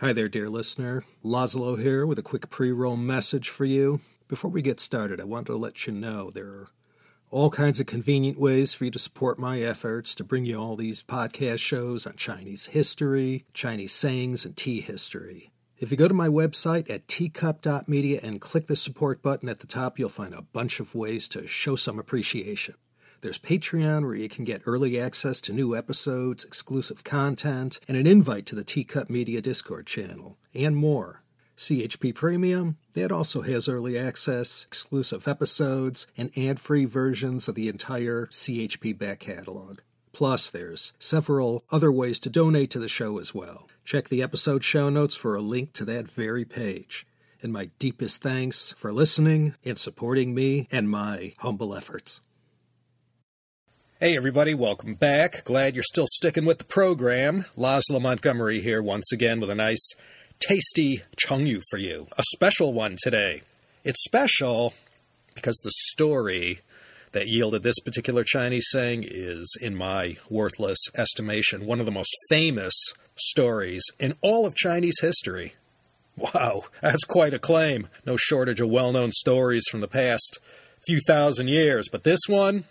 Hi there, dear listener. Laszlo here with a quick pre roll message for you. Before we get started, I want to let you know there are all kinds of convenient ways for you to support my efforts to bring you all these podcast shows on Chinese history, Chinese sayings, and tea history. If you go to my website at teacup.media and click the support button at the top, you'll find a bunch of ways to show some appreciation. There's Patreon, where you can get early access to new episodes, exclusive content, and an invite to the Teacup Media Discord channel, and more. CHP Premium, that also has early access, exclusive episodes, and ad free versions of the entire CHP back catalog. Plus, there's several other ways to donate to the show as well. Check the episode show notes for a link to that very page. And my deepest thanks for listening and supporting me and my humble efforts. Hey, everybody, welcome back. Glad you're still sticking with the program. Laszlo Montgomery here once again with a nice, tasty Chengyu for you. A special one today. It's special because the story that yielded this particular Chinese saying is, in my worthless estimation, one of the most famous stories in all of Chinese history. Wow, that's quite a claim. No shortage of well known stories from the past few thousand years, but this one,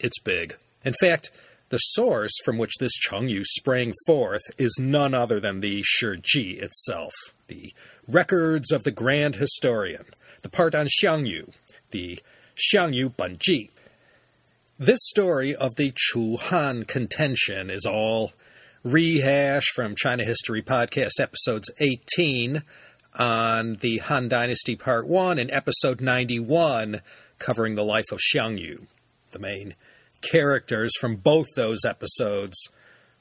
it's big. In fact, the source from which this Chengyu sprang forth is none other than the Shiji itself, the records of the grand historian, the part on Xiangyu, the Xiangyu Benji. This story of the Chu Han contention is all rehash from China History Podcast episodes 18 on the Han Dynasty Part 1 and episode 91 covering the life of Xiangyu, the main characters from both those episodes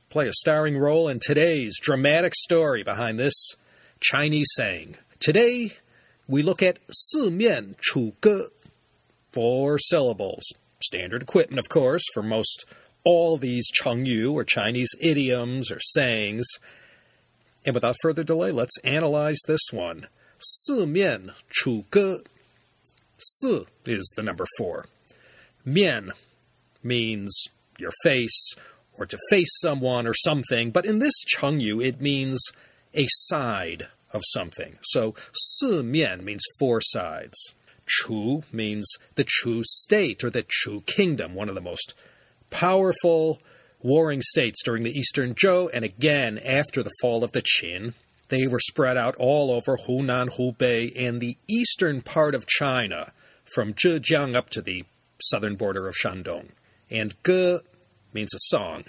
play a starring role in today's dramatic story behind this Chinese saying. Today, we look at 四面楚歌. Chu four syllables. Standard equipment, of course, for most all these Chengyu or Chinese idioms or sayings. And without further delay, let's analyze this one. 四面楚歌.四 Chu is the number four. 面 means your face or to face someone or something, but in this Chengyu it means a side of something. So 四面 means four sides. Chu means the Chu state or the Chu kingdom, one of the most powerful warring states during the Eastern Zhou and again after the fall of the Qin. They were spread out all over Hunan, Hubei, and the eastern part of China, from Zhejiang up to the southern border of Shandong. And ge means a song.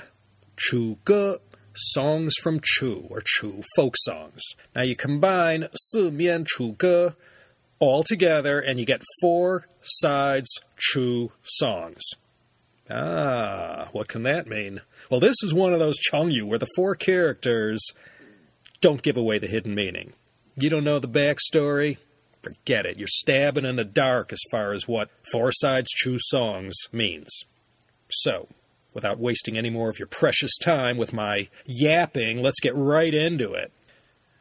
Chu ge, songs from Chu or Chu folk songs. Now you combine Si Mian Chu ge all together and you get four sides Chu songs. Ah, what can that mean? Well, this is one of those Chengyu where the four characters don't give away the hidden meaning. You don't know the backstory? Forget it. You're stabbing in the dark as far as what four sides Chu songs means. So, without wasting any more of your precious time with my yapping, let's get right into it.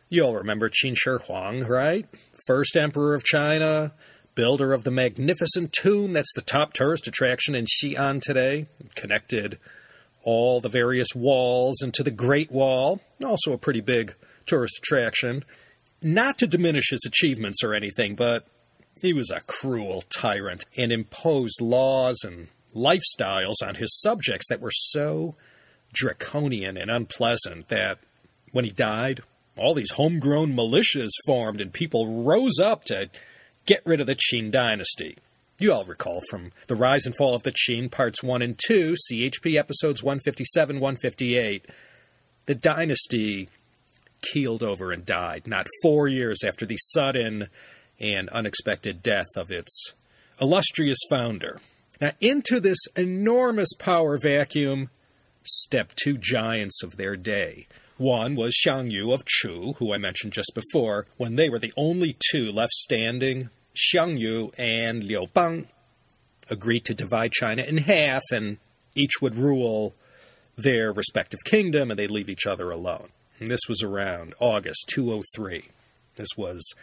You all remember Qin Shi Huang, right? First emperor of China, builder of the magnificent tomb that's the top tourist attraction in Xi'an today, connected all the various walls into the Great Wall, also a pretty big tourist attraction. Not to diminish his achievements or anything, but he was a cruel tyrant and imposed laws and lifestyles on his subjects that were so draconian and unpleasant that when he died, all these homegrown militias formed and people rose up to get rid of the Qin dynasty. You all recall from The Rise and Fall of the Qin, Parts 1 and 2, CHP episodes 157 158. The dynasty keeled over and died not four years after the sudden and unexpected death of its illustrious founder. Now, into this enormous power vacuum stepped two giants of their day. One was Xiang Yu of Chu, who I mentioned just before, when they were the only two left standing. Xiang Yu and Liu Bang agreed to divide China in half, and each would rule their respective kingdom, and they'd leave each other alone. And this was around August 203. This was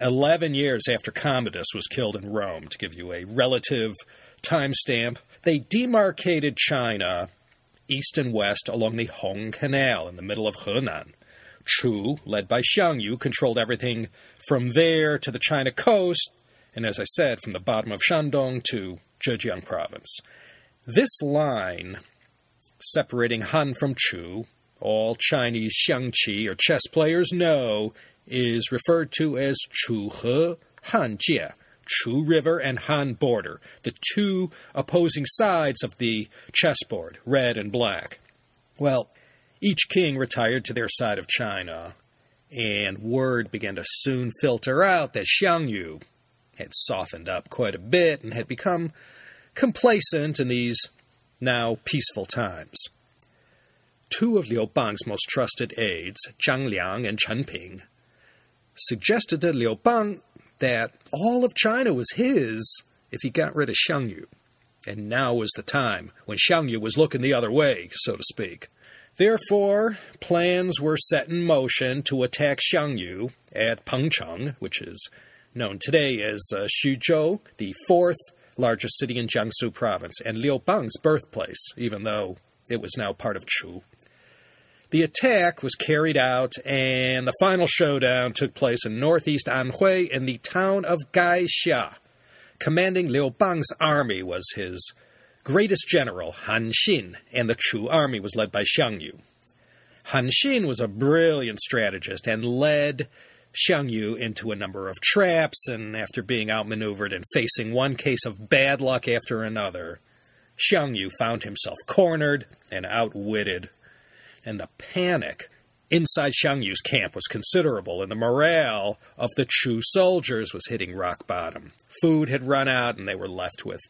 11 years after Commodus was killed in Rome, to give you a relative timestamp. They demarcated China east and west along the Hong Canal in the middle of Henan. Chu, led by Xiang Yu, controlled everything from there to the China coast, and as I said, from the bottom of Shandong to Zhejiang province. This line separating Han from Chu, all Chinese xiangqi or chess players know, is referred to as Chu He Han Jie, Chu River and Han border, the two opposing sides of the chessboard, red and black. Well, each king retired to their side of China, and word began to soon filter out that Xiang Yu had softened up quite a bit and had become complacent in these now peaceful times. Two of Liu Bang's most trusted aides, Zhang Liang and Chen Ping, suggested to Liu Bang that all of China was his if he got rid of Xiang Yu. And now was the time when Xiang Yu was looking the other way, so to speak. Therefore, plans were set in motion to attack Xiang Yu at Pengcheng, which is known today as uh, Xuzhou, the fourth largest city in Jiangsu province, and Liu Bang's birthplace, even though it was now part of Chu. The attack was carried out, and the final showdown took place in northeast Anhui in the town of Gaixia. Commanding Liu Bang's army was his greatest general, Han Xin, and the Chu army was led by Xiang Yu. Han Xin was a brilliant strategist and led Xiang Yu into a number of traps, and after being outmaneuvered and facing one case of bad luck after another, Xiang Yu found himself cornered and outwitted and the panic inside Xiang Yu's camp was considerable, and the morale of the Chu soldiers was hitting rock bottom. Food had run out, and they were left with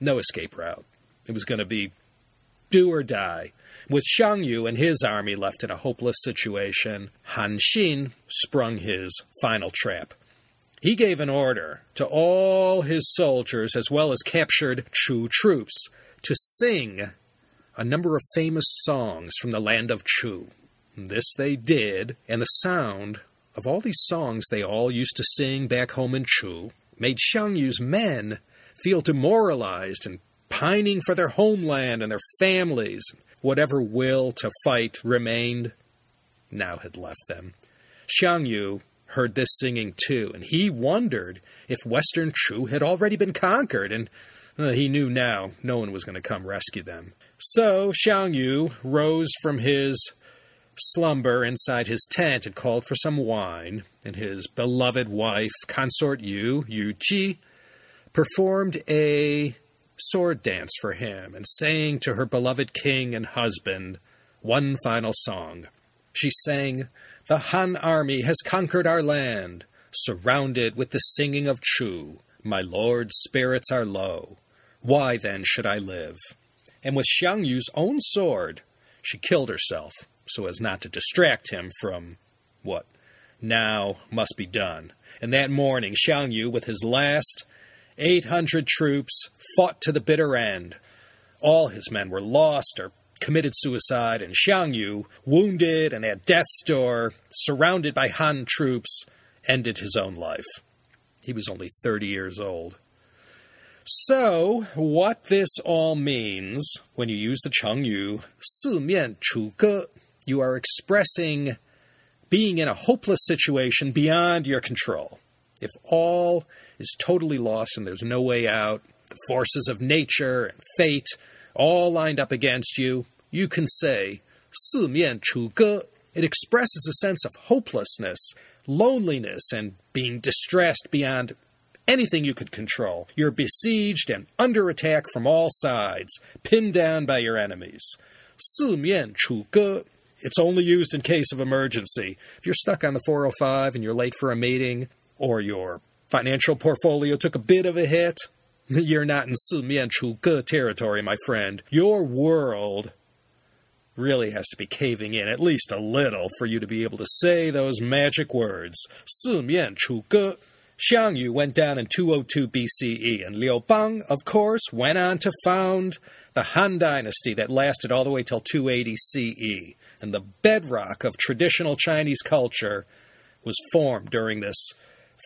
no escape route. It was going to be do or die. With Xiang Yu and his army left in a hopeless situation, Han Xin sprung his final trap. He gave an order to all his soldiers, as well as captured Chu troops, to sing a number of famous songs from the land of Chu. This they did, and the sound of all these songs they all used to sing back home in Chu made Xiang Yu's men feel demoralized and pining for their homeland and their families. Whatever will to fight remained now had left them. Xiang Yu heard this singing too, and he wondered if Western Chu had already been conquered, and uh, he knew now no one was going to come rescue them. So Xiang Yu rose from his slumber inside his tent and called for some wine, and his beloved wife, consort Yu, Yu Ji, performed a sword dance for him and sang to her beloved king and husband one final song. She sang, The Han army has conquered our land, surrounded with the singing of Chu. My lord's spirits are low. Why then should I live? And with Xiang Yu's own sword, she killed herself so as not to distract him from what now must be done. And that morning, Xiang Yu, with his last 800 troops, fought to the bitter end. All his men were lost or committed suicide, and Xiang Yu, wounded and at death's door, surrounded by Han troops, ended his own life. He was only 30 years old. So, what this all means when you use the Chengyu, 四面楚歌, you are expressing being in a hopeless situation beyond your control. If all is totally lost and there's no way out, the forces of nature and fate all lined up against you, you can say 四面楚歌. It expresses a sense of hopelessness, loneliness, and being distressed beyond anything you could control. You're besieged and under attack from all sides, pinned down by your enemies. 四面楚歌. It's only used in case of emergency. If you're stuck on the 405 and you're late for a meeting, or your financial portfolio took a bit of a hit, you're not in 四面楚歌 territory, my friend. Your world really has to be caving in at least a little for you to be able to say those magic words. 四面楚歌. Xiang Yu went down in 202 BCE, and Liu Bang, of course, went on to found the Han Dynasty that lasted all the way till 280 CE. And the bedrock of traditional Chinese culture was formed during this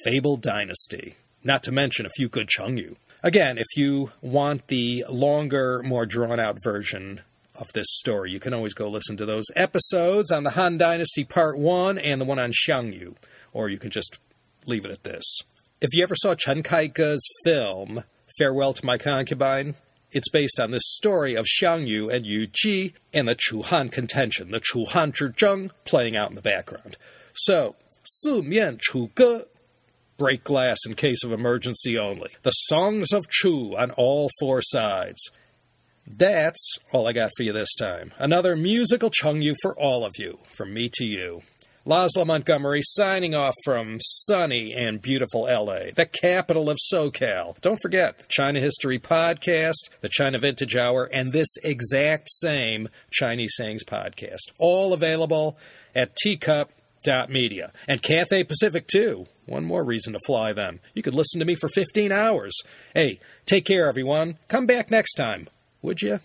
fabled dynasty, not to mention a few good Chengyu. Again, if you want the longer, more drawn out version of this story. You can always go listen to those episodes on the Han Dynasty Part 1 and the one on Xiangyu, or you can just leave it at this. If you ever saw Chen Kai-ge's film Farewell to My Concubine, it's based on this story of Xiang Yu and Yu Ji and the Chu Han contention, the Chu Han Zhizheng playing out in the background. So, Si Mian Chu Ge, break glass in case of emergency only. The songs of Chu on all four sides. That's all I got for you this time. Another musical Chengyu for all of you, from me to you. Laszlo Montgomery signing off from sunny and beautiful LA, the capital of SoCal. Don't forget the China History Podcast, the China Vintage Hour, and this exact same Chinese Sayings Podcast. All available at Teacup Media. And Cathay Pacific, too. One more reason to fly them. You could listen to me for 15 hours. Hey, take care, everyone. Come back next time, would you?